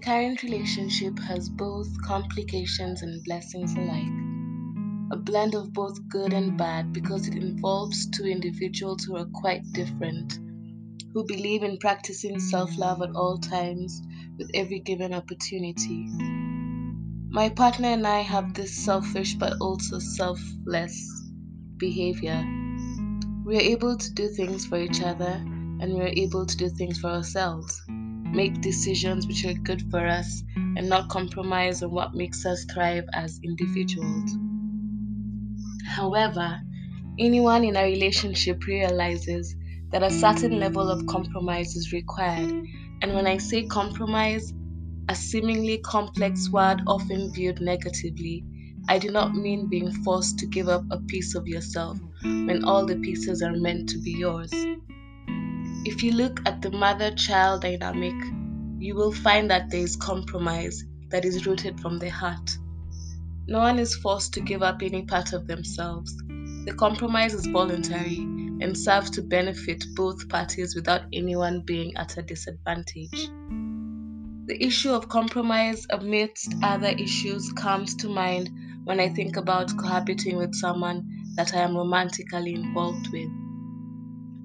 current relationship has both complications and blessings alike. A blend of both good and bad because it involves two individuals who are quite different, who believe in practicing self love at all times with every given opportunity. My partner and I have this selfish but also selfless behavior. We are able to do things for each other and we are able to do things for ourselves make decisions which are good for us, and not compromise on what makes us thrive as individuals. However, anyone in a relationship realizes that a certain level of compromise is required. And when I say compromise, a seemingly complex word often viewed negatively, I do not mean being forced to give up a piece of yourself when all the pieces are meant to be yours. If you look at the mother child dynamic, you will find that there is compromise that is rooted from the heart. No one is forced to give up any part of themselves. The compromise is voluntary and serves to benefit both parties without anyone being at a disadvantage. The issue of compromise, amidst other issues, comes to mind when I think about cohabiting with someone that I am romantically involved with.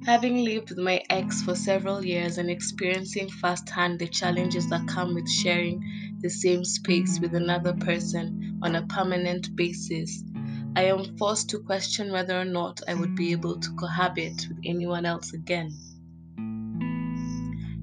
Having lived with my ex for several years and experiencing firsthand the challenges that come with sharing the same space with another person on a permanent basis, I am forced to question whether or not I would be able to cohabit with anyone else again.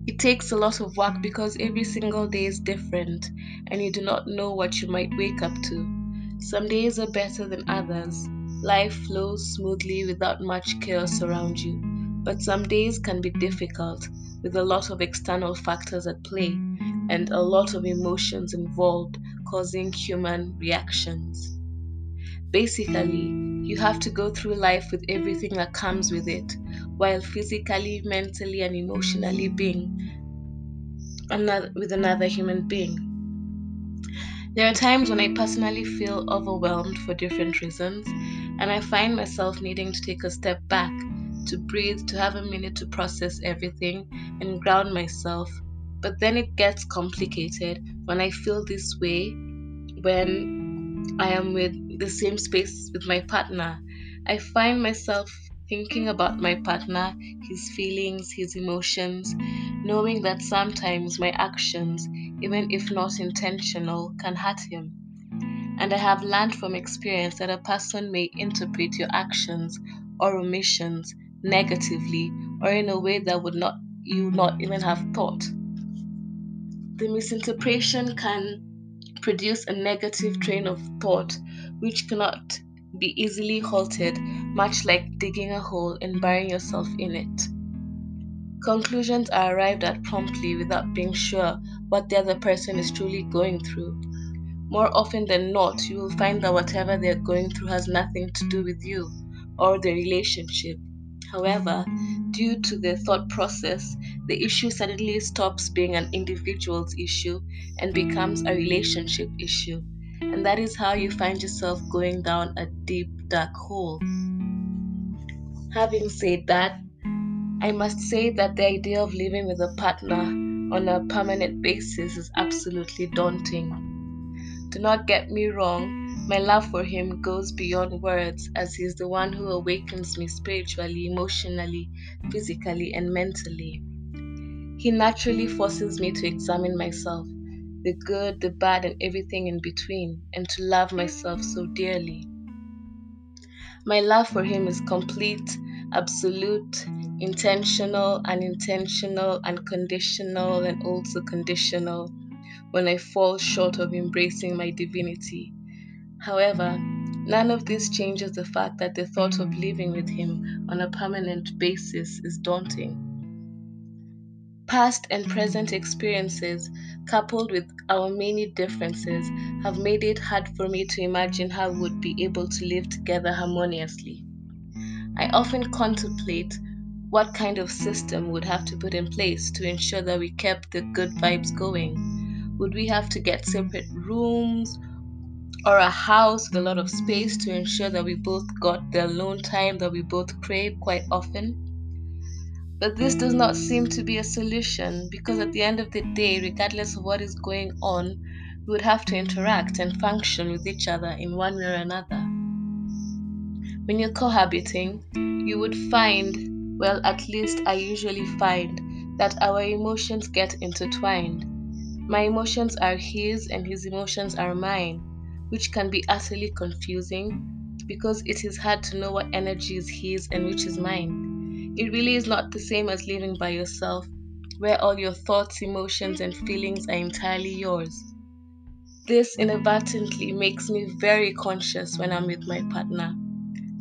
It takes a lot of work because every single day is different and you do not know what you might wake up to. Some days are better than others. Life flows smoothly without much chaos around you but some days can be difficult with a lot of external factors at play and a lot of emotions involved causing human reactions. Basically, you have to go through life with everything that comes with it, while physically, mentally, and emotionally being another, with another human being. There are times when I personally feel overwhelmed for different reasons, and I find myself needing to take a step back to breathe, to have a minute to process everything and ground myself. But then it gets complicated when I feel this way when I am with the same space with my partner. I find myself thinking about my partner, his feelings, his emotions, knowing that sometimes my actions, even if not intentional, can hurt him. And I have learned from experience that a person may interpret your actions or omissions negatively or in a way that would not you not even have thought. The misinterpretation can produce a negative train of thought which cannot be easily halted, much like digging a hole and burying yourself in it. Conclusions are arrived at promptly without being sure what the other person is truly going through. More often than not, you will find that whatever they're going through has nothing to do with you or the relationship, However, due to the thought process, the issue suddenly stops being an individual's issue and becomes a relationship issue. And that is how you find yourself going down a deep, dark hole. Having said that, I must say that the idea of living with a partner on a permanent basis is absolutely daunting. Do not get me wrong, my love for him goes beyond words as he is the one who awakens me spiritually, emotionally, physically, and mentally. He naturally forces me to examine myself, the good, the bad, and everything in between, and to love myself so dearly. My love for him is complete, absolute, intentional, unintentional, unconditional, and also conditional when I fall short of embracing my divinity. However, none of this changes the fact that the thought of living with him on a permanent basis is daunting. Past and present experiences, coupled with our many differences, have made it hard for me to imagine how we would be able to live together harmoniously. I often contemplate what kind of system would have to put in place to ensure that we kept the good vibes going. Would we have to get separate rooms? Or a house with a lot of space to ensure that we both got the alone time that we both crave quite often. But this does not seem to be a solution because at the end of the day, regardless of what is going on, we would have to interact and function with each other in one way or another. When you're cohabiting, you would find, well, at least I usually find, that our emotions get intertwined. My emotions are his and his emotions are mine, which can be utterly confusing because it is hard to know what energy is his and which is mine. It really is not the same as living by yourself, where all your thoughts, emotions, and feelings are entirely yours. This inadvertently makes me very conscious when I'm with my partner.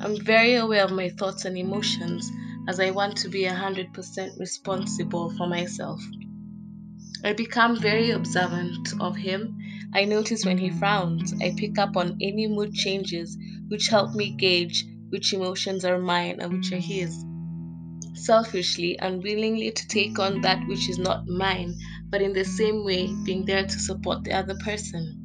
I'm very aware of my thoughts and emotions as I want to be 100% responsible for myself. I become very observant of him. I notice when he frowns. I pick up on any mood changes, which help me gauge which emotions are mine and which are his selfishly, unwillingly to take on that which is not mine, but in the same way being there to support the other person.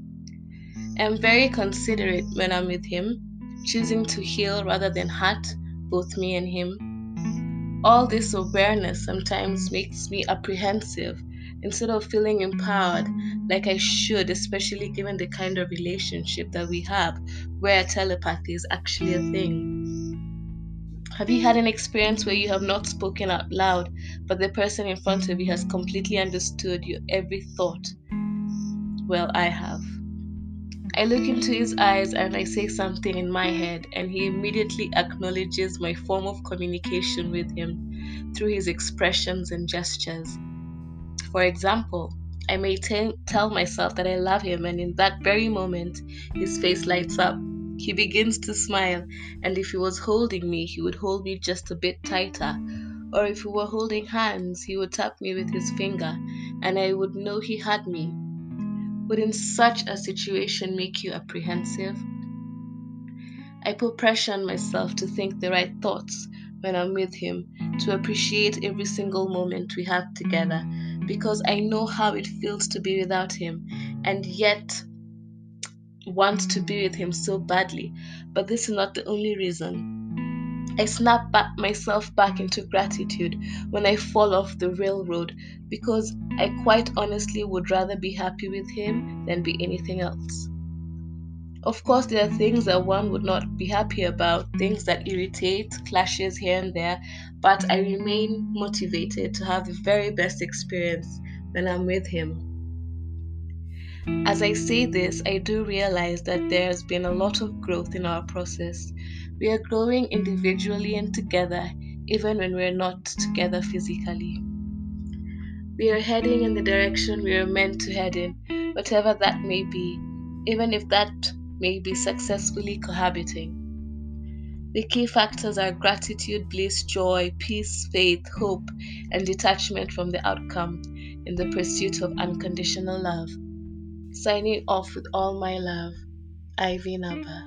I am very considerate when I'm with him, choosing to heal rather than hurt both me and him. All this awareness sometimes makes me apprehensive instead of feeling empowered like I should, especially given the kind of relationship that we have where telepathy is actually a thing. Have you had an experience where you have not spoken out loud, but the person in front of you has completely understood your every thought? Well, I have. I look into his eyes and I say something in my head, and he immediately acknowledges my form of communication with him through his expressions and gestures. For example, I may t- tell myself that I love him, and in that very moment, his face lights up he begins to smile, and if he was holding me, he would hold me just a bit tighter. Or if we were holding hands, he would tap me with his finger, and I would know he had me. Would in such a situation make you apprehensive? I put pressure on myself to think the right thoughts when I'm with him, to appreciate every single moment we have together, because I know how it feels to be without him, and yet want to be with him so badly, but this is not the only reason. I snap back myself back into gratitude when I fall off the railroad because I quite honestly would rather be happy with him than be anything else. Of course, there are things that one would not be happy about, things that irritate, clashes here and there, but I remain motivated to have the very best experience when I'm with him. As I say this, I do realize that there's been a lot of growth in our process. We are growing individually and together, even when we're not together physically. We are heading in the direction we are meant to head in, whatever that may be, even if that may be successfully cohabiting. The key factors are gratitude, bliss, joy, peace, faith, hope, and detachment from the outcome in the pursuit of unconditional love. Signing off with all my love, Ivy Napa.